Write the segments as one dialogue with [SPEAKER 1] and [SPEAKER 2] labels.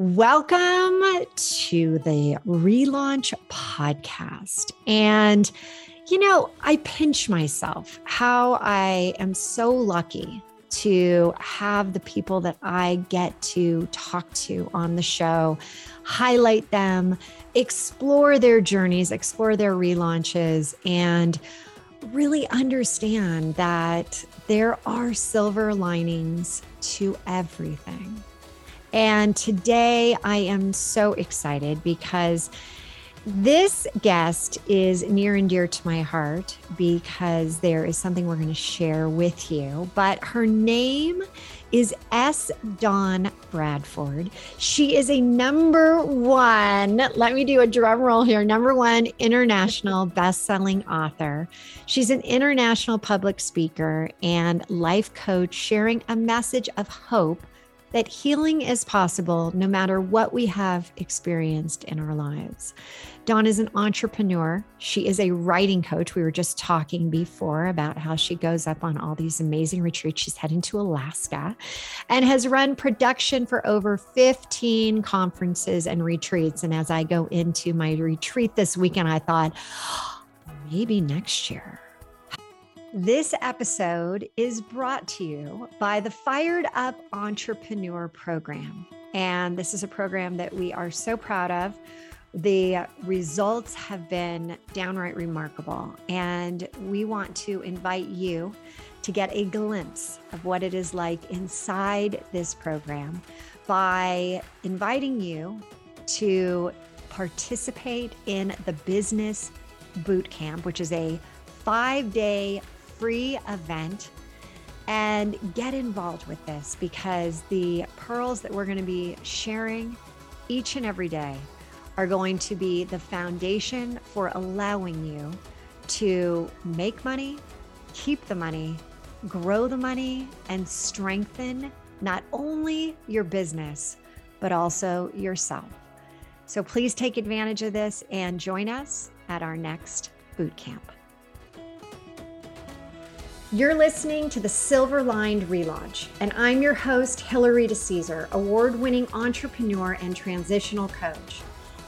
[SPEAKER 1] Welcome to the Relaunch Podcast. And, you know, I pinch myself how I am so lucky to have the people that I get to talk to on the show, highlight them, explore their journeys, explore their relaunches, and really understand that there are silver linings to everything. And today I am so excited because this guest is near and dear to my heart because there is something we're going to share with you. But her name is S. Dawn Bradford. She is a number one, let me do a drum roll here, number one international best-selling author. She's an international public speaker and life coach sharing a message of hope that healing is possible no matter what we have experienced in our lives. Dawn is an entrepreneur. She is a writing coach. We were just talking before about how she goes up on all these amazing retreats. She's heading to Alaska and has run production for over 15 conferences and retreats. And as I go into my retreat this weekend, I thought, oh, maybe next year this episode is brought to you by the Fired Up Entrepreneur Program. And this is a program that we are so proud of. The results have been downright remarkable. And we want to invite you to get a glimpse of what it is like inside this program by inviting you to participate in the Business Boot Camp, which is a five day free event and get involved with this because the pearls that we're going to be sharing each and every day are going to be the foundation for allowing you to make money, keep the money, grow the money, and strengthen not only your business, but also yourself. So please take advantage of this and join us at our next boot camp. You're listening to the Silver Lined Relaunch, and I'm your host, Hilary DeCesar, award winning entrepreneur and transitional coach.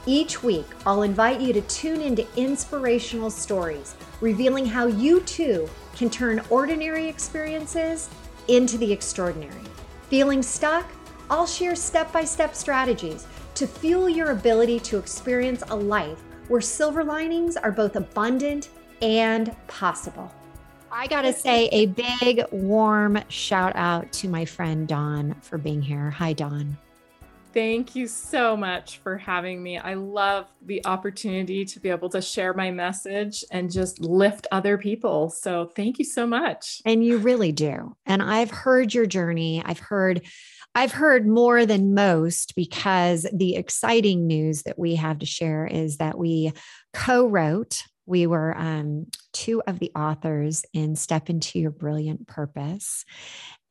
[SPEAKER 1] Each week, I'll invite you to tune into inspirational stories, revealing how you too can turn ordinary experiences into the extraordinary. Feeling stuck? I'll share step by step strategies to fuel your ability to experience a life where silver linings are both abundant and possible. I got to say a big, warm shout out to my friend Dawn for being here. Hi, Dawn.
[SPEAKER 2] Thank you so much for having me. I love the opportunity to be able to share my message and just lift other people. So, thank you so much.
[SPEAKER 1] And you really do. And I've heard your journey. I've heard I've heard more than most because the exciting news that we have to share is that we co wrote we were um, two of the authors in Step Into Your Brilliant Purpose.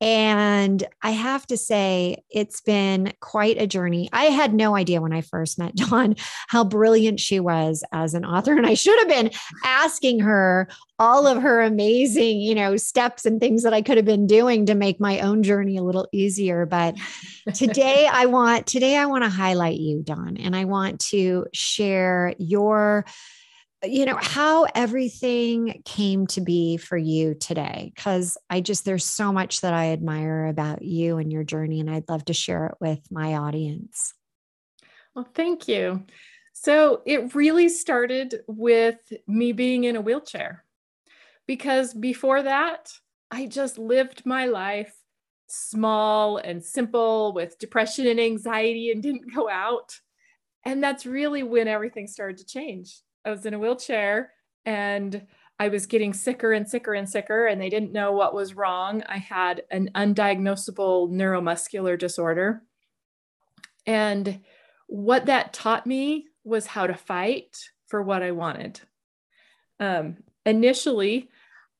[SPEAKER 1] And I have to say, it's been quite a journey. I had no idea when I first met Dawn how brilliant she was as an author. And I should have been asking her all of her amazing, you know, steps and things that I could have been doing to make my own journey a little easier. But today I want, today I want to highlight you, Dawn, and I want to share your you know how everything came to be for you today because i just there's so much that i admire about you and your journey and i'd love to share it with my audience.
[SPEAKER 2] Well thank you. So it really started with me being in a wheelchair because before that i just lived my life small and simple with depression and anxiety and didn't go out and that's really when everything started to change I was in a wheelchair and I was getting sicker and sicker and sicker, and they didn't know what was wrong. I had an undiagnosable neuromuscular disorder. And what that taught me was how to fight for what I wanted. Um, initially,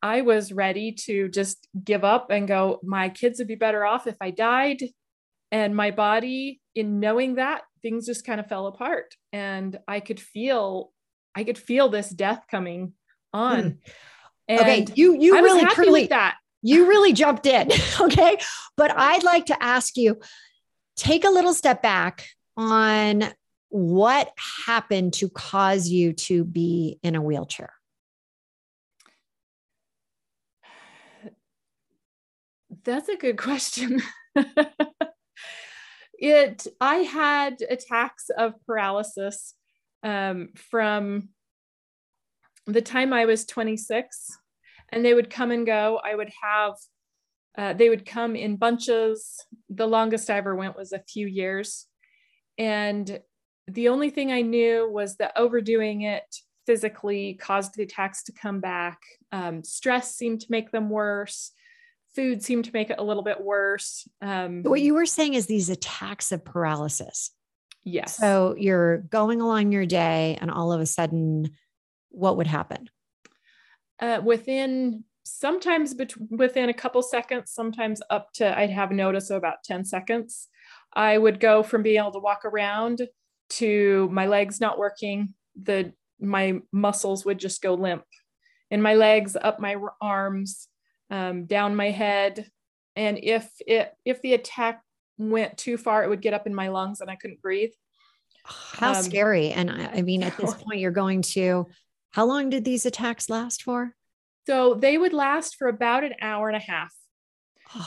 [SPEAKER 2] I was ready to just give up and go, my kids would be better off if I died. And my body, in knowing that, things just kind of fell apart. And I could feel I could feel this death coming on.
[SPEAKER 1] Mm. okay, you you I really truly that you really jumped in. Okay, but I'd like to ask you take a little step back on what happened to cause you to be in a wheelchair?
[SPEAKER 2] That's a good question. it I had attacks of paralysis um, from the time I was 26, and they would come and go. I would have uh, they would come in bunches. The longest I ever went was a few years, and the only thing I knew was that overdoing it physically caused the attacks to come back. Um, stress seemed to make them worse food seemed to make it a little bit worse. Um,
[SPEAKER 1] what you were saying is these attacks of paralysis.
[SPEAKER 2] Yes.
[SPEAKER 1] So you're going along your day, and all of a sudden, what would happen?
[SPEAKER 2] Uh, within sometimes bet- within a couple seconds, sometimes up to I'd have notice of about 10 seconds. I would go from being able to walk around to my legs not working. The my muscles would just go limp in my legs, up my arms, um, down my head. And if it if the attack went too far, it would get up in my lungs and I couldn't breathe.
[SPEAKER 1] How um, scary. And I, I mean, at this point, you're going to, how long did these attacks last for?
[SPEAKER 2] So they would last for about an hour and a half.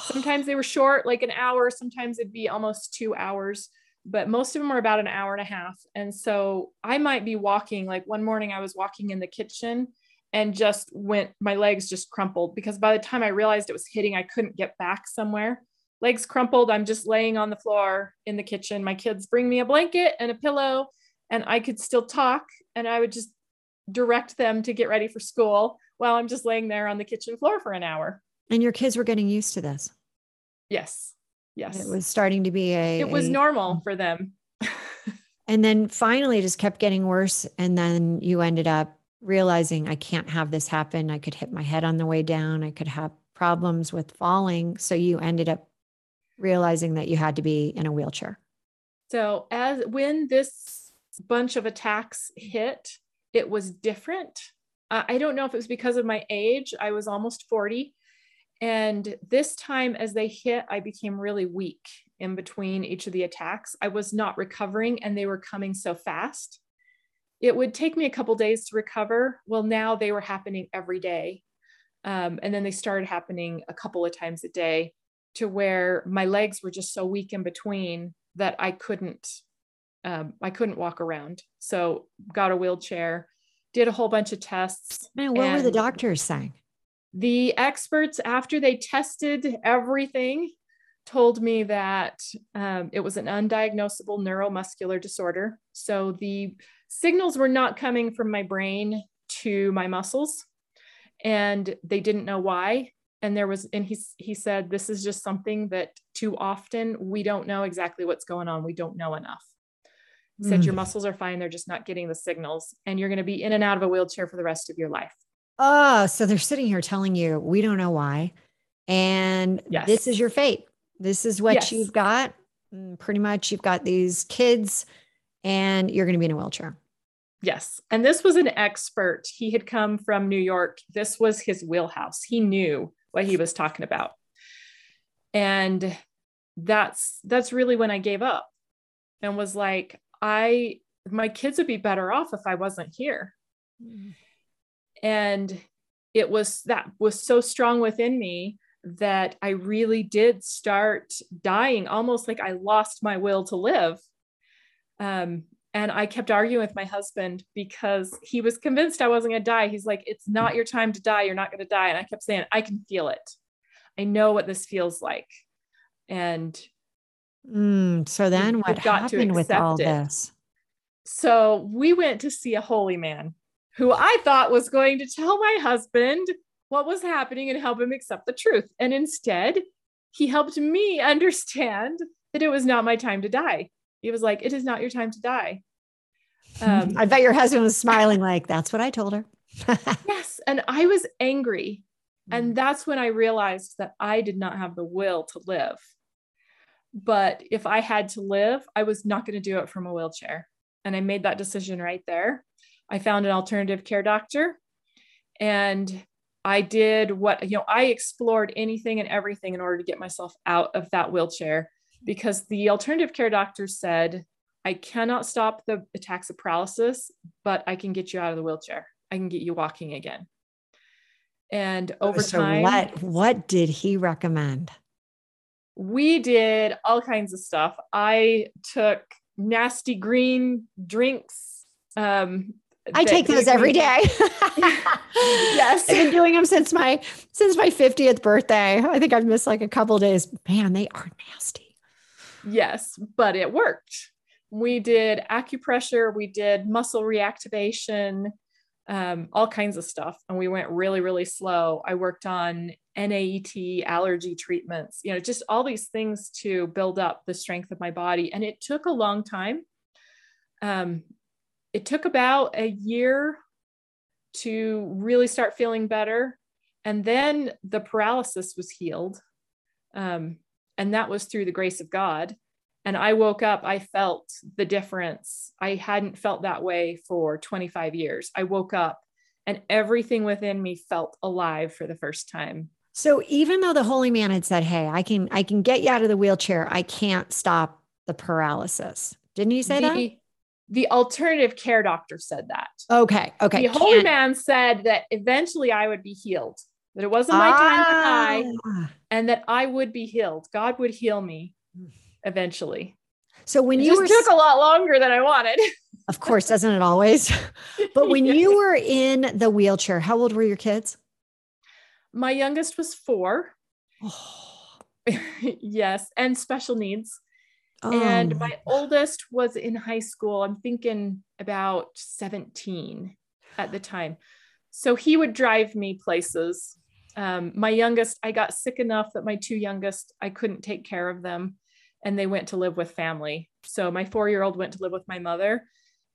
[SPEAKER 2] Sometimes they were short, like an hour. Sometimes it'd be almost two hours, but most of them are about an hour and a half. And so I might be walking, like one morning I was walking in the kitchen and just went, my legs just crumpled because by the time I realized it was hitting, I couldn't get back somewhere. Legs crumpled. I'm just laying on the floor in the kitchen. My kids bring me a blanket and a pillow, and I could still talk. And I would just direct them to get ready for school while I'm just laying there on the kitchen floor for an hour.
[SPEAKER 1] And your kids were getting used to this.
[SPEAKER 2] Yes. Yes.
[SPEAKER 1] It was starting to be a.
[SPEAKER 2] It was
[SPEAKER 1] a,
[SPEAKER 2] normal for them.
[SPEAKER 1] and then finally, just kept getting worse. And then you ended up realizing I can't have this happen. I could hit my head on the way down. I could have problems with falling. So you ended up realizing that you had to be in a wheelchair.
[SPEAKER 2] So as when this bunch of attacks hit, it was different. Uh, I don't know if it was because of my age. I was almost 40. And this time, as they hit, I became really weak in between each of the attacks. I was not recovering and they were coming so fast it would take me a couple days to recover. Well, now they were happening every day. Um, and then they started happening a couple of times a day to where my legs were just so weak in between that I couldn't um, I couldn't walk around. So got a wheelchair, did a whole bunch of tests.
[SPEAKER 1] Man, what were the doctors saying?
[SPEAKER 2] The experts, after they tested everything, told me that um, it was an undiagnosable neuromuscular disorder. So the signals were not coming from my brain to my muscles and they didn't know why and there was and he he said this is just something that too often we don't know exactly what's going on we don't know enough he said mm. your muscles are fine they're just not getting the signals and you're going to be in and out of a wheelchair for the rest of your life
[SPEAKER 1] oh so they're sitting here telling you we don't know why and yes. this is your fate this is what yes. you've got pretty much you've got these kids and you're going to be in a wheelchair
[SPEAKER 2] Yes. And this was an expert. He had come from New York. This was his wheelhouse. He knew what he was talking about. And that's that's really when I gave up and was like, I my kids would be better off if I wasn't here. Mm. And it was that was so strong within me that I really did start dying, almost like I lost my will to live. Um, and I kept arguing with my husband because he was convinced I wasn't going to die. He's like, it's not your time to die. You're not going to die. And I kept saying, I can feel it. I know what this feels like. And
[SPEAKER 1] mm, so then what happened with all it. this?
[SPEAKER 2] So we went to see a holy man who I thought was going to tell my husband what was happening and help him accept the truth. And instead, he helped me understand that it was not my time to die he was like, It is not your time to die.
[SPEAKER 1] Um, I bet your husband was smiling, like, That's what I told her.
[SPEAKER 2] yes. And I was angry. And mm. that's when I realized that I did not have the will to live. But if I had to live, I was not going to do it from a wheelchair. And I made that decision right there. I found an alternative care doctor and I did what, you know, I explored anything and everything in order to get myself out of that wheelchair because the alternative care doctor said, I cannot stop the attacks of paralysis, but I can get you out of the wheelchair. I can get you walking again. And over
[SPEAKER 1] so
[SPEAKER 2] time,
[SPEAKER 1] what what did he recommend?
[SPEAKER 2] we did all kinds of stuff. I took nasty green drinks. Um,
[SPEAKER 1] I take those every day.
[SPEAKER 2] Yes.
[SPEAKER 1] I've been doing them since my since my 50th birthday. I think I've missed like a couple days. Man, they are nasty.
[SPEAKER 2] Yes, but it worked. We did acupressure, we did muscle reactivation, um, all kinds of stuff. And we went really, really slow. I worked on NAET allergy treatments, you know, just all these things to build up the strength of my body. And it took a long time. Um, it took about a year to really start feeling better. And then the paralysis was healed. Um, and that was through the grace of God. And I woke up, I felt the difference. I hadn't felt that way for 25 years. I woke up and everything within me felt alive for the first time.
[SPEAKER 1] So even though the holy man had said, "Hey, I can I can get you out of the wheelchair. I can't stop the paralysis." Didn't he say that?
[SPEAKER 2] the, the alternative care doctor said that.
[SPEAKER 1] Okay. Okay.
[SPEAKER 2] the holy
[SPEAKER 1] can't-
[SPEAKER 2] man said that eventually I would be healed, that it wasn't my time to die,
[SPEAKER 1] Ah.
[SPEAKER 2] and that I would be healed. God would heal me eventually.
[SPEAKER 1] So when
[SPEAKER 2] it
[SPEAKER 1] you were
[SPEAKER 2] took a lot longer than I wanted.
[SPEAKER 1] Of course, doesn't it always? But when
[SPEAKER 2] Yes.
[SPEAKER 1] you were in the wheelchair, how old were your kids?
[SPEAKER 2] my youngest was four.
[SPEAKER 1] Oh,
[SPEAKER 2] yes, and special needs. and
[SPEAKER 1] oh,
[SPEAKER 2] my oldest was in high school. I'm thinking about 17 at the time. So he would drive me places. Um, my youngest, I got sick enough that my two youngest, I couldn't take care of them and they went to live with family. So my four year old went to live with my mother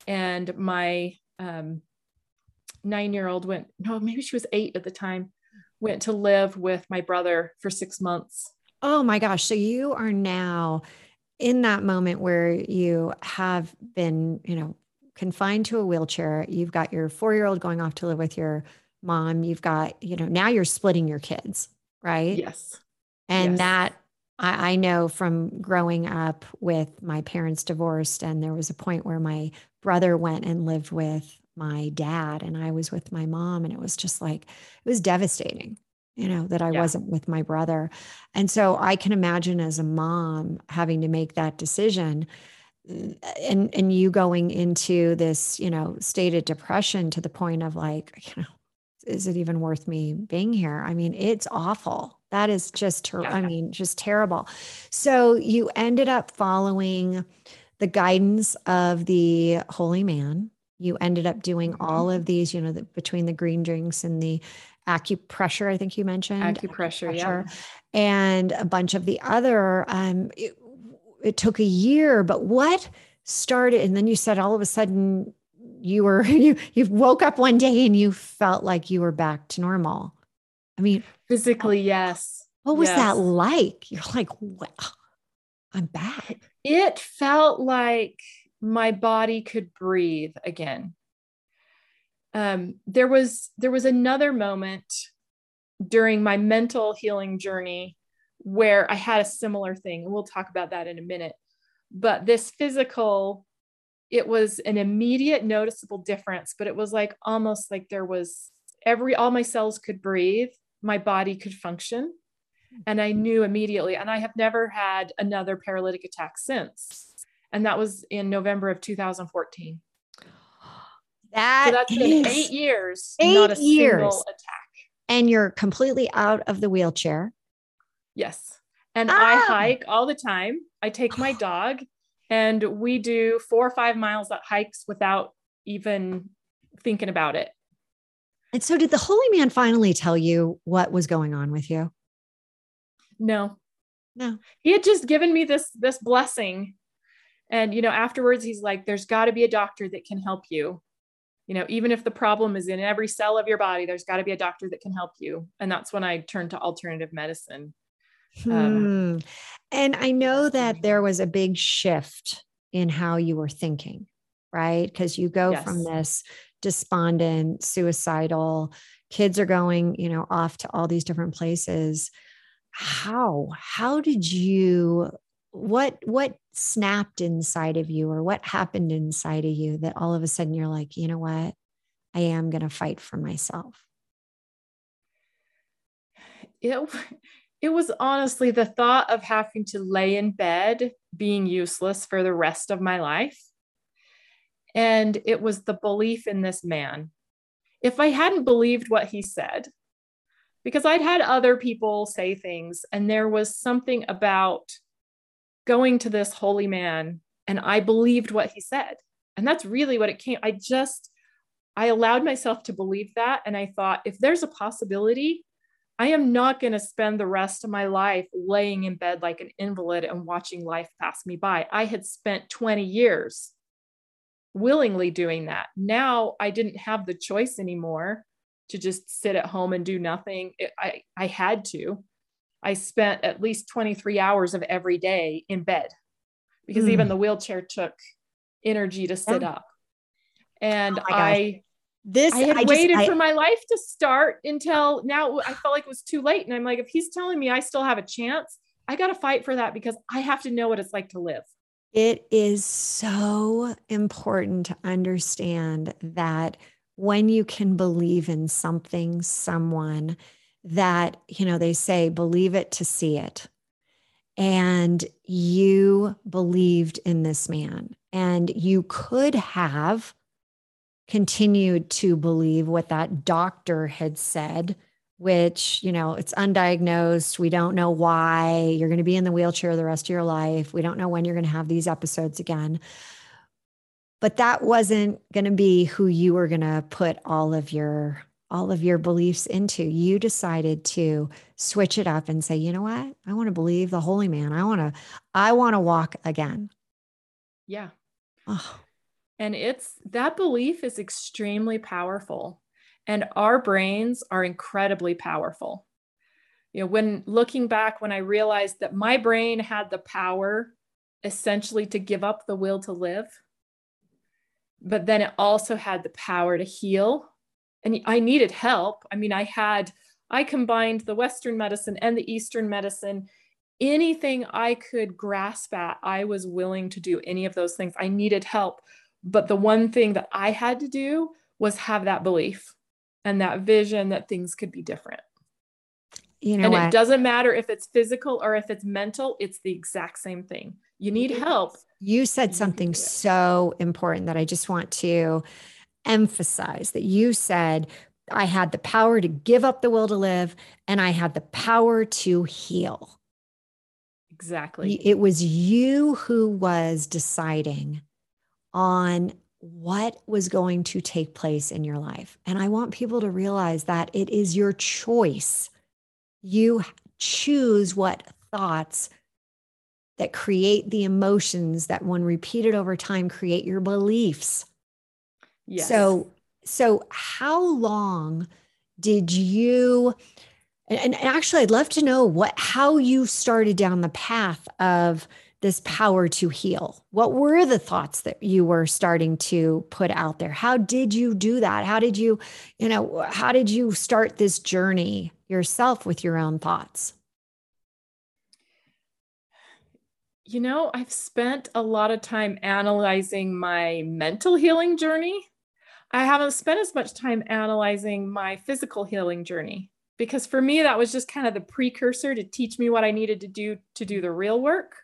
[SPEAKER 2] and my um, nine year old went, no, maybe she was eight at the time, went to live with my brother for six months.
[SPEAKER 1] oh my gosh. So you are now in that moment where you have been, you know, confined to a wheelchair. You've got your four year old going off to live with your mom. You've got, you know, now you're splitting your kids, right?
[SPEAKER 2] Yes.
[SPEAKER 1] And
[SPEAKER 2] Yes.
[SPEAKER 1] that I, I know from growing up with my parents divorced, and there was a point where my brother went and lived with my dad, and I was with my mom, and it was just like, it was devastating, you know, that I
[SPEAKER 2] Yeah.
[SPEAKER 1] wasn't with my brother. And so I can imagine as a mom having to make that decision and and you going into this you know state of depression to the point of like you know is it even worth me being here? I mean it's awful. That is just ter- i mean just terrible. So you ended up following the guidance of the holy man. You ended up doing
[SPEAKER 2] Mhm.
[SPEAKER 1] all of these you know the, between the green drinks and the acupressure i think you mentioned.
[SPEAKER 2] Acupressure, yeah.
[SPEAKER 1] and a bunch of the other um it, it took a year but what started and then you said all of a sudden you were you you woke up one day and you felt like you were back to normal i mean
[SPEAKER 2] Physically, yes.
[SPEAKER 1] what was
[SPEAKER 2] Yes.
[SPEAKER 1] that like you're like wow i'm back
[SPEAKER 2] It felt like my body could breathe again. Um, there was there was another moment during my mental healing journey where I had a similar thing, and we'll talk about that in a minute. But this physical, it was an immediate noticeable difference, but it was like almost like there was every all my cells could breathe, my body could function. And I knew immediately, and I have never had another paralytic attack since. And that was in November of 2014.
[SPEAKER 1] that
[SPEAKER 2] So that's been eight years,
[SPEAKER 1] Eight
[SPEAKER 2] not a
[SPEAKER 1] years.
[SPEAKER 2] single attack.
[SPEAKER 1] and you're completely out of the wheelchair
[SPEAKER 2] Yes. And I
[SPEAKER 1] Ah.
[SPEAKER 2] hike all the time. I take my dog and we do four or five miles that hikes without even thinking about it.
[SPEAKER 1] and so did the holy man finally tell you what was going on with you
[SPEAKER 2] No.
[SPEAKER 1] No.
[SPEAKER 2] He had just given me this this blessing. And you know, afterwards he's like there's got to be a doctor that can help you. You know, even if the problem is in every cell of your body, there's got to be a doctor that can help you. And that's when I turned to alternative medicine. Um,
[SPEAKER 1] Hmm. And I know that there was a big shift in how you were thinking, right? Because you go from this despondent, suicidal, kids are going, you know, off to all these different places. How? How did you what what snapped inside of you or what happened inside of you that all of a sudden you're like, you know what? I am going to fight for myself.
[SPEAKER 2] It it was honestly the thought of having to lay in bed being useless for the rest of my life. And it was the belief in this man. If I hadn't believed what he said, because I'd had other people say things, and there was something about going to this holy man, and I believed what he said. And that's really what it came. I just, I allowed myself to believe that. And I thought, if there's a possibility, I am not going to spend the rest of my life laying in bed like an invalid and watching life pass me by. I had spent 20 years willingly doing that. Now I didn't have the choice anymore to just sit at home and do nothing. It, I, I had to. I spent at least 23 hours of every day in bed because mm. even the wheelchair took energy to sit yeah. up. And oh I this I had I waited just, I, for my life to start until now I felt like it was too late. And I'm like, if he's telling me I still have a chance, I got to fight for that because I have to know what it's like to live.
[SPEAKER 1] It is so important to understand that when you can believe in something, someone, that, you know, they say, believe it to see it. And you believed in this man, and you could have continued to believe what that doctor had said which you know it's undiagnosed. We don't know why. You're going to be in the wheelchair the rest of your life. We don't know when you're going to have these episodes again. But that wasn't going to be who you were going to put all of your all of your beliefs into. You decided to switch it up and say you know what? I want to believe the holy man. I want to i want to walk again.
[SPEAKER 2] Yeah. Oh. And it's that belief is extremely powerful and our brains are incredibly powerful you know when looking back when i realized that my brain had the power essentially to give up the will to live but then it also had the power to heal. And I needed help. I mean, I had, I combined the Western medicine and the Eastern medicine. Anything I could grasp at, I was willing to do any of those things. I needed help. But the one thing that I had to do was have that belief and that vision that things could be different. You know, and what? it doesn't matter if it's physical or if it's mental, it's the exact same thing. You need help.
[SPEAKER 1] You said something so important that I just want to emphasize that you said, I had the power to give up the will to live and I had the power to heal.
[SPEAKER 2] Exactly.
[SPEAKER 1] It was you who was deciding on what was going to take place in your life. And I want people to realize that it is your choice. You choose what thoughts that create the emotions that when repeated over time create your beliefs. Yes. So so how long did you and, and actually I'd love to know what how you started down the path of this power to heal. What were the thoughts that you were starting to put out there? How did you do that? How did you, you know, how did you start this journey yourself with your own thoughts?
[SPEAKER 2] You know, I've spent a lot of time analyzing my mental healing journey. I haven't spent as much time analyzing my physical healing journey because for me, that was just kind of the precursor to teach me what I needed to do to do the real work,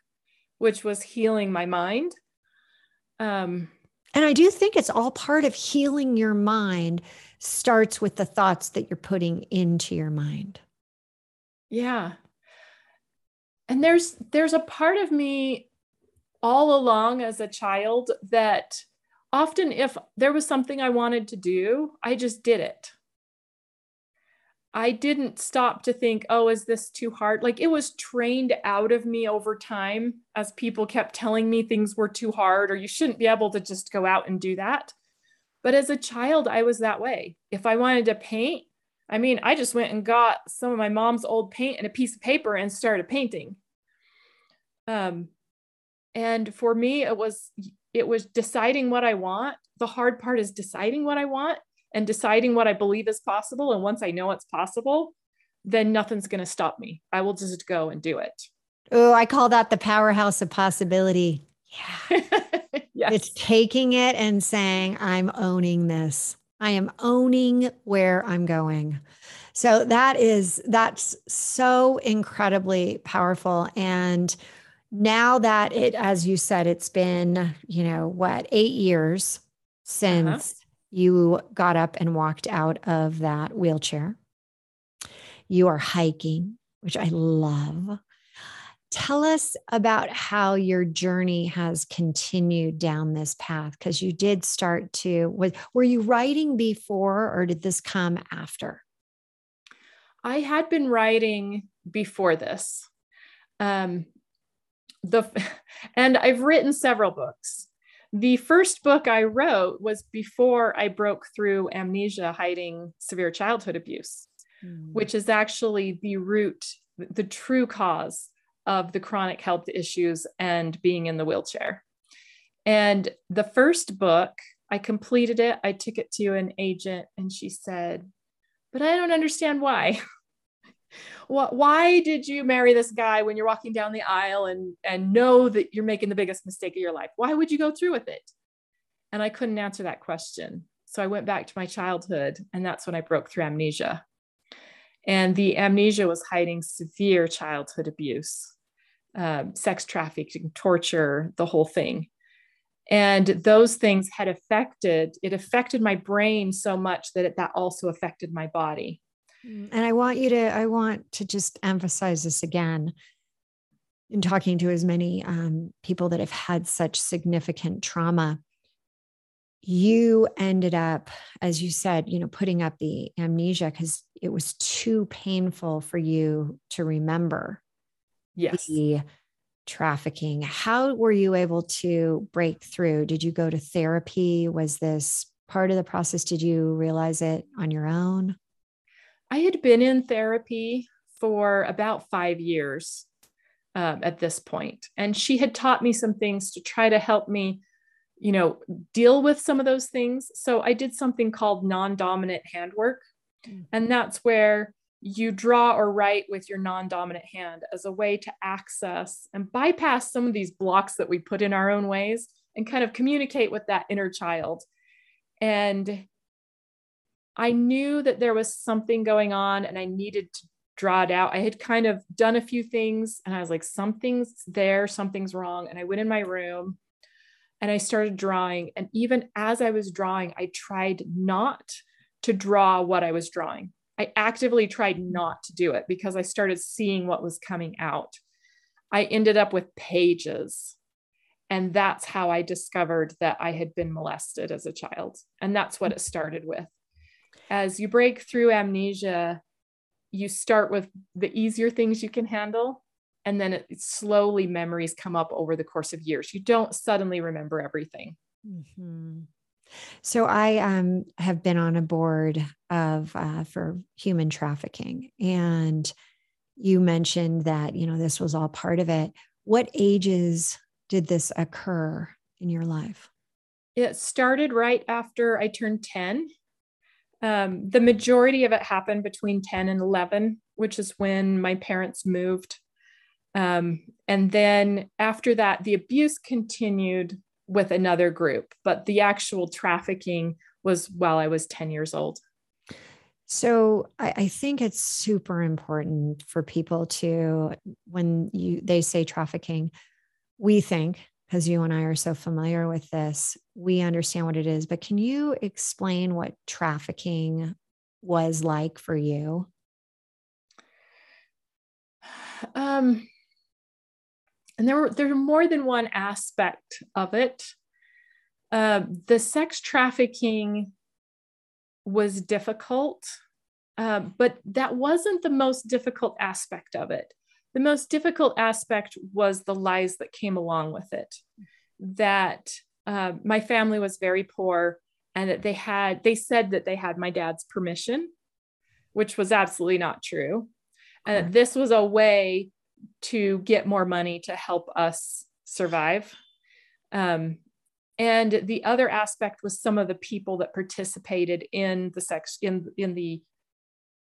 [SPEAKER 2] which was healing my mind.
[SPEAKER 1] Um, and I do think it's all part of healing your mind starts with the thoughts that you're putting into your mind.
[SPEAKER 2] Yeah and there's there's a part of me all along as a child that often if there was something i wanted to do i just did it i didn't stop to think oh is this too hard like it was trained out of me over time as people kept telling me things were too hard or you shouldn't be able to just go out and do that but as a child i was that way if i wanted to paint I mean, I just went and got some of my mom's old paint and a piece of paper and started painting. Um, and for me, it was it was deciding what I want. The hard part is deciding what I want and deciding what I believe is possible. And once I know it's possible, then nothing's going to stop me. I will just go and do it.
[SPEAKER 1] Oh, I call that the powerhouse of possibility. Yeah. yes. It's taking it and saying, I'm owning this. I am owning where I'm going. So that is that's so incredibly powerful and now that it as you said it's been, you know, what, 8 years since uh-huh. You got up and walked out of that wheelchair. You are hiking, which I love. Tell us about how your journey has continued down this path because you did start to was, were you writing before or did this come after?
[SPEAKER 2] I had been writing before this. Um, the and I've written several books. The first book I wrote was before I broke through amnesia hiding severe childhood abuse, mm. which is actually the root, the true cause of the chronic health issues and being in the wheelchair. And the first book, I completed it. I took it to an agent and she said, But I don't understand why. why did you marry this guy when you're walking down the aisle and and know that you're making the biggest mistake of your life? Why would you go through with it? And i couldn't answer that question. So i went back to my childhood and that's when i broke through amnesia. And the amnesia was hiding severe childhood abuse um, sex trafficking torture the whole thing. And those things had affected it affected my brain so much that it, that also affected my body
[SPEAKER 1] and I want you to, I want to just emphasize this again in talking to as many um, people that have had such significant trauma. You ended up, as you said, you know, putting up the amnesia because it was too painful for you to remember.
[SPEAKER 2] Yes.
[SPEAKER 1] The trafficking. How were you able to break through? Did you go to therapy? Was this part of the process? Did you realize it on your own?
[SPEAKER 2] I had been in therapy for about five years um, at this point, and she had taught me some things to try to help me, you know, deal with some of those things. So I did something called non-dominant handwork, mm-hmm. and that's where you draw or write with your non-dominant hand as a way to access and bypass some of these blocks that we put in our own ways and kind of communicate with that inner child and I knew that there was something going on and I needed to draw it out. I had kind of done a few things and I was like, something's there, something's wrong. And I went in my room and I started drawing. And even as I was drawing, I tried not to draw what I was drawing. I actively tried not to do it because I started seeing what was coming out. I ended up with pages. And that's how I discovered that I had been molested as a child. And that's what it started with as you break through amnesia, you start with the easier things you can handle. And then it, slowly memories come up over the course of years. You don't suddenly remember everything.
[SPEAKER 1] Mm-hmm. So I um, have been on a board of uh, for human trafficking, and you mentioned that you know this was all part of it. What ages did this occur in your life?
[SPEAKER 2] It started right after I turned ten, um, the majority of it happened between 10 and 11, which is when my parents moved. Um, and then after that, the abuse continued with another group, but the actual trafficking was while I was 10 years old.
[SPEAKER 1] So I, I, think it's super important for people to, when you they say trafficking, we think because you and I are so familiar with this, we understand what it is. But can you explain what trafficking was like for you?
[SPEAKER 2] Um, and there were there were more than one aspect of it. Uh, the sex trafficking was difficult, uh, but that wasn't the most difficult aspect of it. The most difficult aspect was the lies that came along with it. That uh, my family was very poor and that they had, they said that they had my dad's permission, which was absolutely not true. And that this was a way to get more money to help us survive. Um, and the other aspect was some of the people that participated in the sex in in the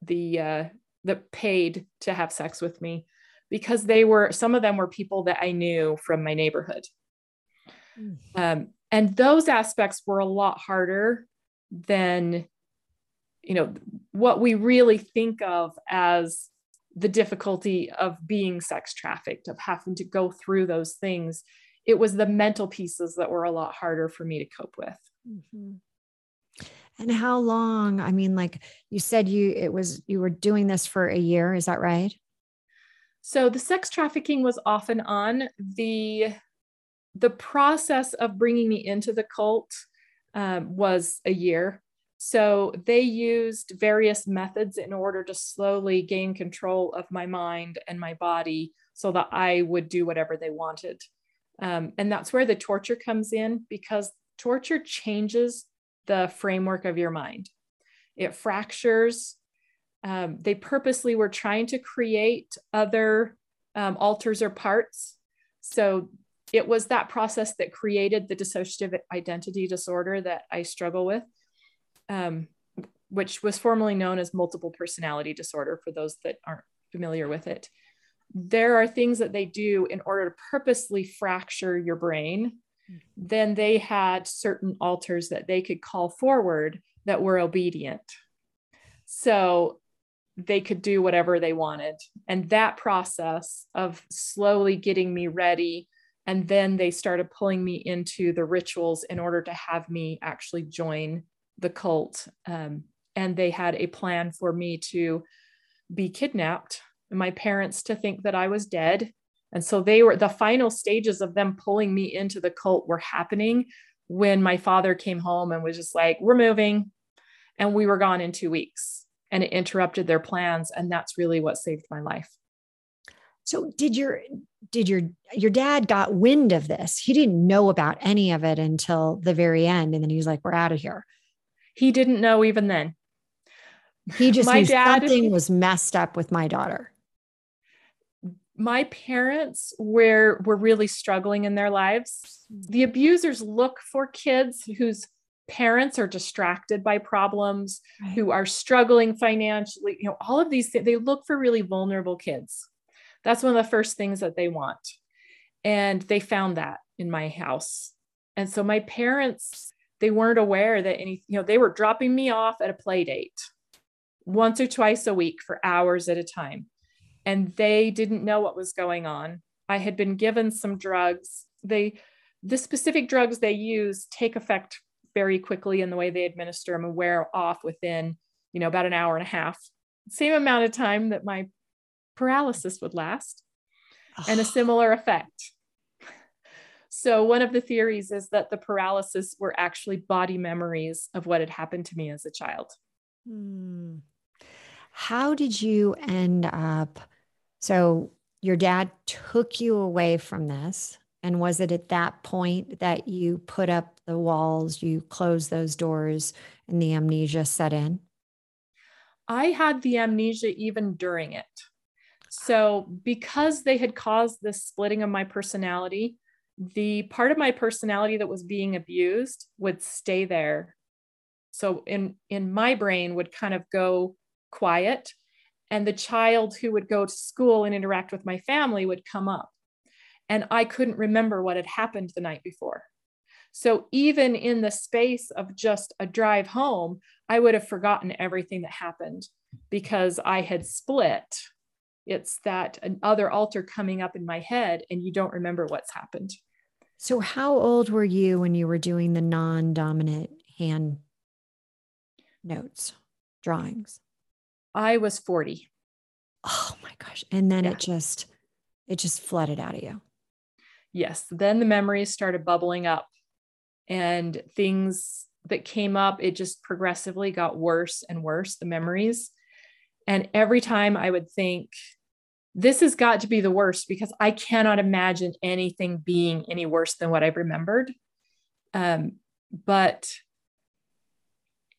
[SPEAKER 2] the uh, that paid to have sex with me because they were some of them were people that I knew from my neighborhood. Mm. Um, and those aspects were a lot harder than you know what we really think of as the difficulty of being sex trafficked of having to go through those things it was the mental pieces that were a lot harder for me to cope with mm-hmm.
[SPEAKER 1] and how long i mean like you said you it was you were doing this for a year is that right
[SPEAKER 2] so the sex trafficking was off and on the the process of bringing me into the cult um, was a year so they used various methods in order to slowly gain control of my mind and my body so that I would do whatever they wanted. Um, and that's where the torture comes in because torture changes the framework of your mind. It fractures. Um, they purposely were trying to create other um, alters or parts. So it was that process that created the dissociative identity disorder that I struggle with um, which was formerly known as multiple personality disorder for those that aren't familiar with it. There are things that they do in order to purposely fracture your brain. Then they had certain alters that they could call forward that were obedient. So they could do whatever they wanted. And that process of slowly getting me ready and then they started pulling me into the rituals in order to have me actually join the cult. Um, and they had a plan for me to be kidnapped, my parents to think that I was dead. And so they were the final stages of them pulling me into the cult were happening when my father came home and was just like, We're moving. And we were gone in two weeks. And it interrupted their plans. And that's really what saved my life.
[SPEAKER 1] So did your did your your dad got wind of this? He didn't know about any of it until the very end. And then he was like, We're out of here.
[SPEAKER 2] He didn't know even then.
[SPEAKER 1] He just my knew dad, something was messed up with my daughter.
[SPEAKER 2] My parents were were really struggling in their lives. The abusers look for kids whose parents are distracted by problems, right. who are struggling financially, you know, all of these things. They look for really vulnerable kids. That's one of the first things that they want. And they found that in my house. And so my parents they weren't aware that any, you know, they were dropping me off at a play date once or twice a week for hours at a time. And they didn't know what was going on. I had been given some drugs. They, the specific drugs they use take effect very quickly in the way they administer them and wear off within, you know, about an hour and a half. Same amount of time that my paralysis would last and a similar effect. So, one of the theories is that the paralysis were actually body memories of what had happened to me as a child. Hmm.
[SPEAKER 1] How did you end up? So, your dad took you away from this. And was it at that point that you put up the walls, you closed those doors, and the amnesia set in?
[SPEAKER 2] I had the amnesia even during it. So, because they had caused this splitting of my personality, the part of my personality that was being abused would stay there so in in my brain would kind of go quiet and the child who would go to school and interact with my family would come up and i couldn't remember what had happened the night before so even in the space of just a drive home i would have forgotten everything that happened because i had split it's that other alter coming up in my head and you don't remember what's happened.
[SPEAKER 1] So, how old were you when you were doing the non dominant hand notes, drawings?
[SPEAKER 2] I was 40.
[SPEAKER 1] Oh my gosh. And then yeah. it just, it just flooded out of you.
[SPEAKER 2] Yes. Then the memories started bubbling up and things that came up, it just progressively got worse and worse, the memories. And every time I would think, this has got to be the worst because I cannot imagine anything being any worse than what I've remembered. Um, but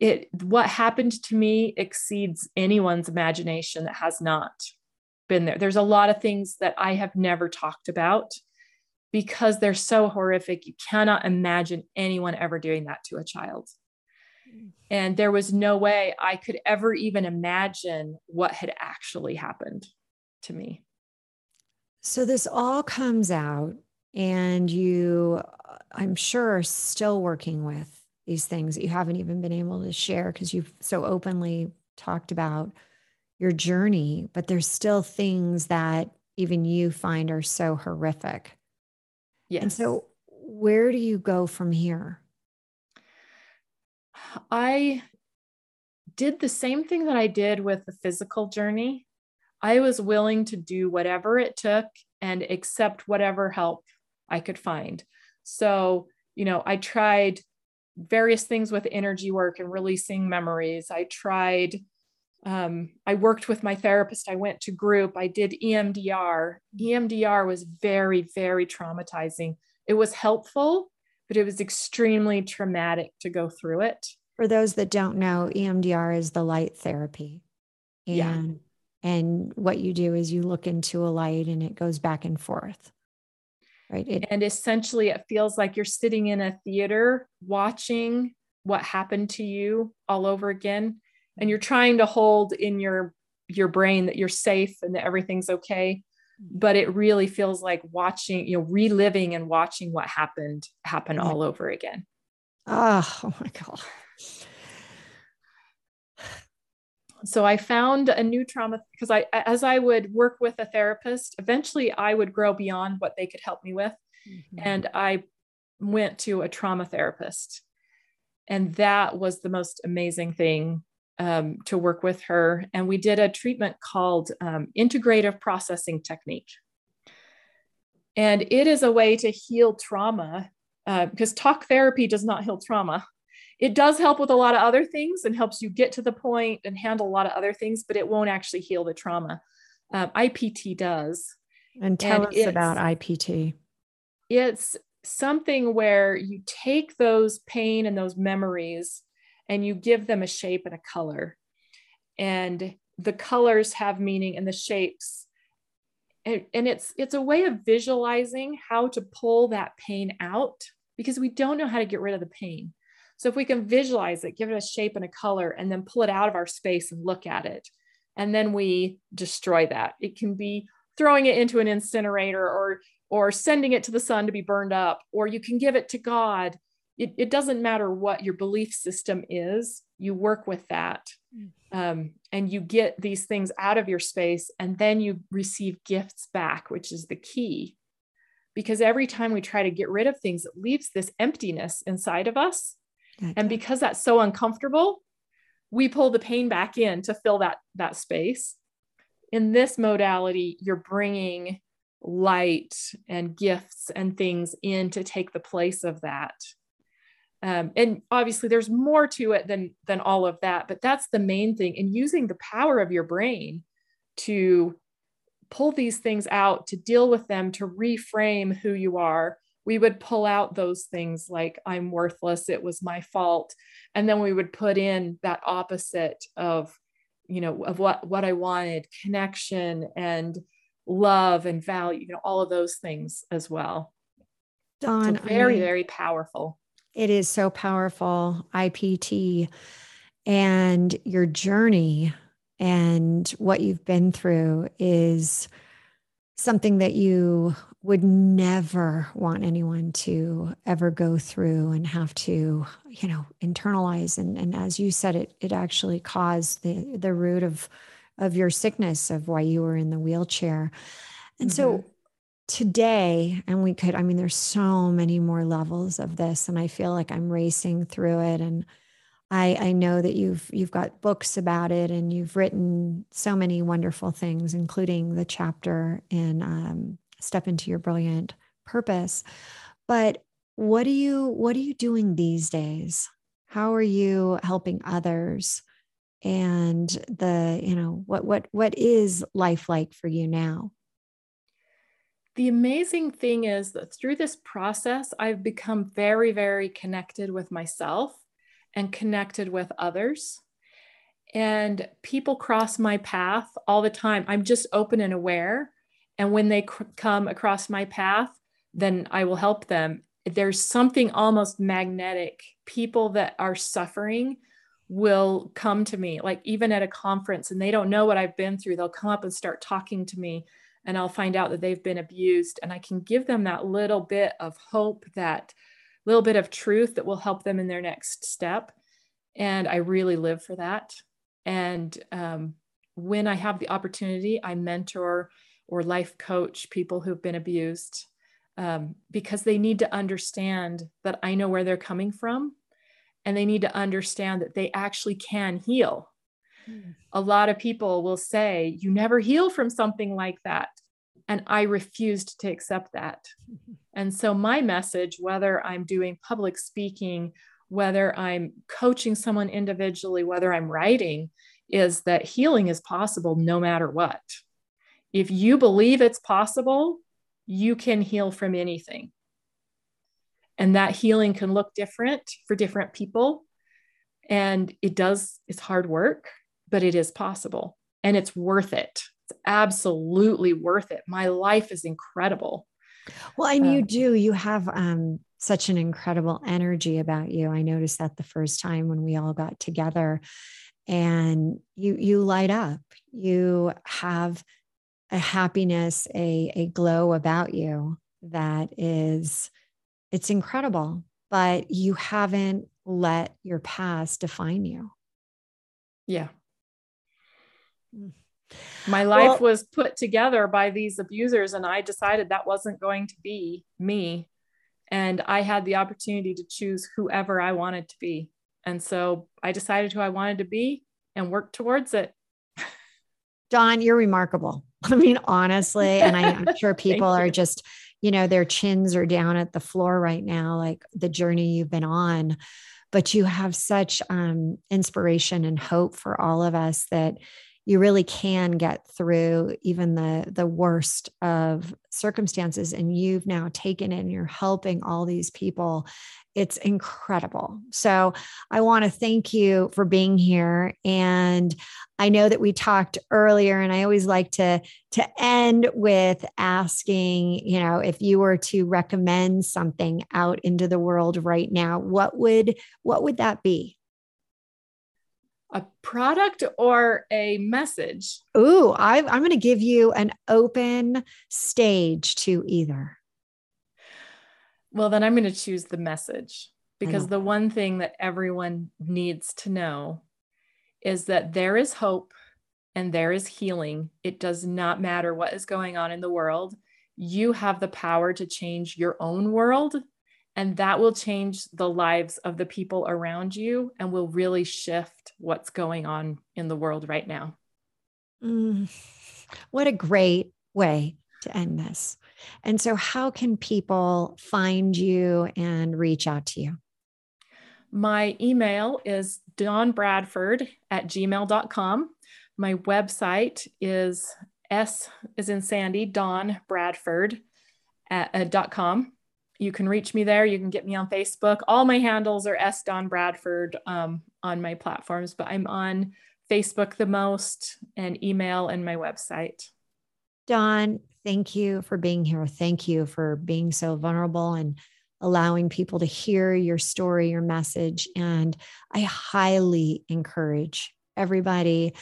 [SPEAKER 2] it what happened to me exceeds anyone's imagination that has not been there. There's a lot of things that I have never talked about because they're so horrific. You cannot imagine anyone ever doing that to a child. And there was no way I could ever even imagine what had actually happened to me.
[SPEAKER 1] So this all comes out, and you, uh, I'm sure, are still working with these things that you haven't even been able to share because you've so openly talked about your journey, but there's still things that even you find are so horrific.
[SPEAKER 2] Yes.
[SPEAKER 1] And so, where do you go from here?
[SPEAKER 2] I did the same thing that I did with the physical journey. I was willing to do whatever it took and accept whatever help I could find. So, you know, I tried various things with energy work and releasing memories. I tried, um, I worked with my therapist. I went to group. I did EMDR. EMDR was very, very traumatizing. It was helpful, but it was extremely traumatic to go through it.
[SPEAKER 1] For those that don't know, EMDR is the light therapy. And yeah. and what you do is you look into a light and it goes back and forth. Right.
[SPEAKER 2] It, and essentially it feels like you're sitting in a theater watching what happened to you all over again. And you're trying to hold in your your brain that you're safe and that everything's okay. Mm-hmm. But it really feels like watching you know reliving and watching what happened happen all mm-hmm. over again.
[SPEAKER 1] Oh, oh my god.
[SPEAKER 2] So i found a new trauma because i as i would work with a therapist eventually i would grow beyond what they could help me with. Mm-hmm. and i went to a trauma therapist. And that was the most amazing thing um, to work with her and we did a treatment called um, integrative processing technique and it is a way to heal trauma uh, because talk therapy does not heal trauma it does help with a lot of other things and helps you get to the point and handle a lot of other things, but it won't actually heal the trauma. Um, IPT does.
[SPEAKER 1] And tell and us about IPT.
[SPEAKER 2] It's something where you take those pain and those memories and you give them a shape and a color. And the colors have meaning and the shapes. And, and it's it's a way of visualizing how to pull that pain out because we don't know how to get rid of the pain. So if we can visualize it, give it a shape and a color, and then pull it out of our space and look at it, and then we destroy that. It can be throwing it into an incinerator or or sending it to the sun to be burned up, or you can give it to God. It, it doesn't matter what your belief system is, you work with that. Mm. Um, and you get these things out of your space, and then you receive gifts back, which is the key. Because every time we try to get rid of things, it leaves this emptiness inside of us Gotcha. And because that's so uncomfortable, we pull the pain back in to fill that that space. In this modality, you're bringing light and gifts and things in to take the place of that. Um, and obviously, there's more to it than than all of that, but that's the main thing. And using the power of your brain to pull these things out, to deal with them, to reframe who you are, we would pull out those things like i'm worthless. It was my fault. And then we would put in that opposite of you know of what what i wanted connection and love and value you know all of those things as well.
[SPEAKER 1] Dawn,
[SPEAKER 2] so very I very powerful
[SPEAKER 1] it is so powerful ipt and your journey and what you've been through is something that you would never want anyone to ever go through and have to you know internalize. And, and as you said it it actually caused the the root of of your sickness of why you were in the wheelchair. And mm-hmm. so today and we could i mean there's so many more levels of this and i feel like i'm racing through it and I, I know that you've you've got books about it and you've written so many wonderful things, including the chapter in um, "Step into Your Brilliant Purpose." But what are you what are you doing these days? How are you helping others? And the you know what what what is life like for you now?
[SPEAKER 2] The amazing thing is that through this process, I've become very very connected with myself and connected with others. And people cross my path all the time. I'm just open and aware. And when they cr- come across my path, then I will help them. There's something almost magnetic. People that are suffering will come to me, like even at a conference, and they don't know what I've been through. They'll come up and start talking to me. And I'll find out that they've been abused and I can give them that little bit of hope, that little bit of truth that will help them in their next step. And I really live for that. And um, when I have the opportunity, I mentor or life coach people who've been abused um, because they need to understand that I know where they're coming from and they need to understand that they actually can heal. A lot of people will say, You never heal from something like that. And I refused to accept that. And so, my message, whether I'm doing public speaking, whether I'm coaching someone individually, whether I'm writing, is that healing is possible no matter what. If you believe it's possible, you can heal from anything. And that healing can look different for different people. And it does, it's hard work, but it is possible and it's worth it. It's absolutely worth it. My life is incredible.
[SPEAKER 1] Well, and um, you do, you have um, such an incredible energy about you. I noticed that the first time when we all got together and you you light up. You have a happiness, a, a glow about you that is it's incredible, but you haven't let your past define you.
[SPEAKER 2] Yeah. My life well, was put together by these abusers, and I decided that wasn't going to be me. And I had the opportunity to choose whoever I wanted to be. And so I decided who I wanted to be and worked towards it.
[SPEAKER 1] Dawn, you're remarkable. I mean, honestly, and I, am sure people are just you know, their chins are down at the floor right now, like the journey you've been on. But you have such um, inspiration and hope for all of us that you really can get through even the the worst of circumstances and you've now taken it and you're helping all these people it's incredible. So I want to thank you for being here. And I know that we talked earlier, and I always like to to end with asking, you know, if you were to recommend something out into the world right now, what would what would that be?
[SPEAKER 2] A product or a message?
[SPEAKER 1] Ooh, I, I'm going to give you an open stage to either.
[SPEAKER 2] Well, then I'm going to choose the message because the one thing that everyone needs to know is that there is hope and there is healing. It does not matter what is going on in the world. You have the power to change your own world, and that will change the lives of the people around you and will really shift what's going on in the world right now.
[SPEAKER 1] Mm, what a great way to end this. And so, how can people find you and reach out to you?
[SPEAKER 2] My email is dawnbradford at gmail.com. My website is S is in Sandy, Dawn Bradford at, uh, dot com. You can reach me there. You can get me on Facebook. All my handles are S Dawn Bradford um, on my platforms, but I'm on Facebook the most and email and my website.
[SPEAKER 1] Dawn, thank you for being here. Thank you for being so vulnerable and allowing people to hear your story, your message. And I highly encourage everybody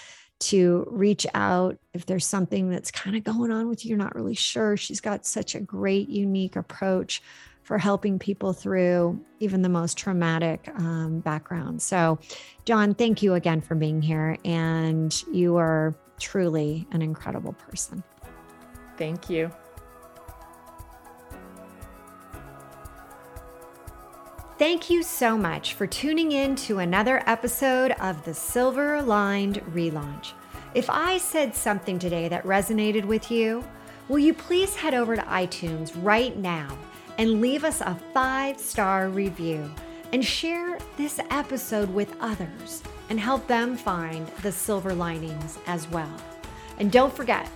[SPEAKER 1] to reach out if there's something that's kind of going on with you, you're not really sure. She's got such a great, unique approach for helping people through even the most traumatic um, background. So, Dawn, thank you again for being here. And you are truly an incredible person.
[SPEAKER 2] Thank you.
[SPEAKER 1] Thank you so much for tuning in to another episode of the Silver Lined Relaunch. If I said something today that resonated with you, will you please head over to iTunes right now and leave us a five star review and share this episode with others and help them find the silver linings as well. And don't forget,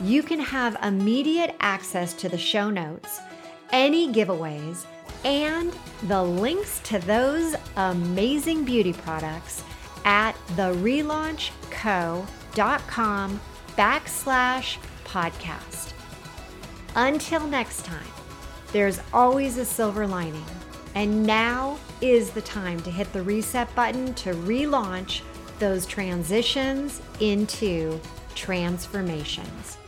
[SPEAKER 1] you can have immediate access to the show notes, any giveaways, and the links to those amazing beauty products at therelaunchco.com backslash podcast. Until next time, there's always a silver lining, and now is the time to hit the reset button to relaunch those transitions into transformations.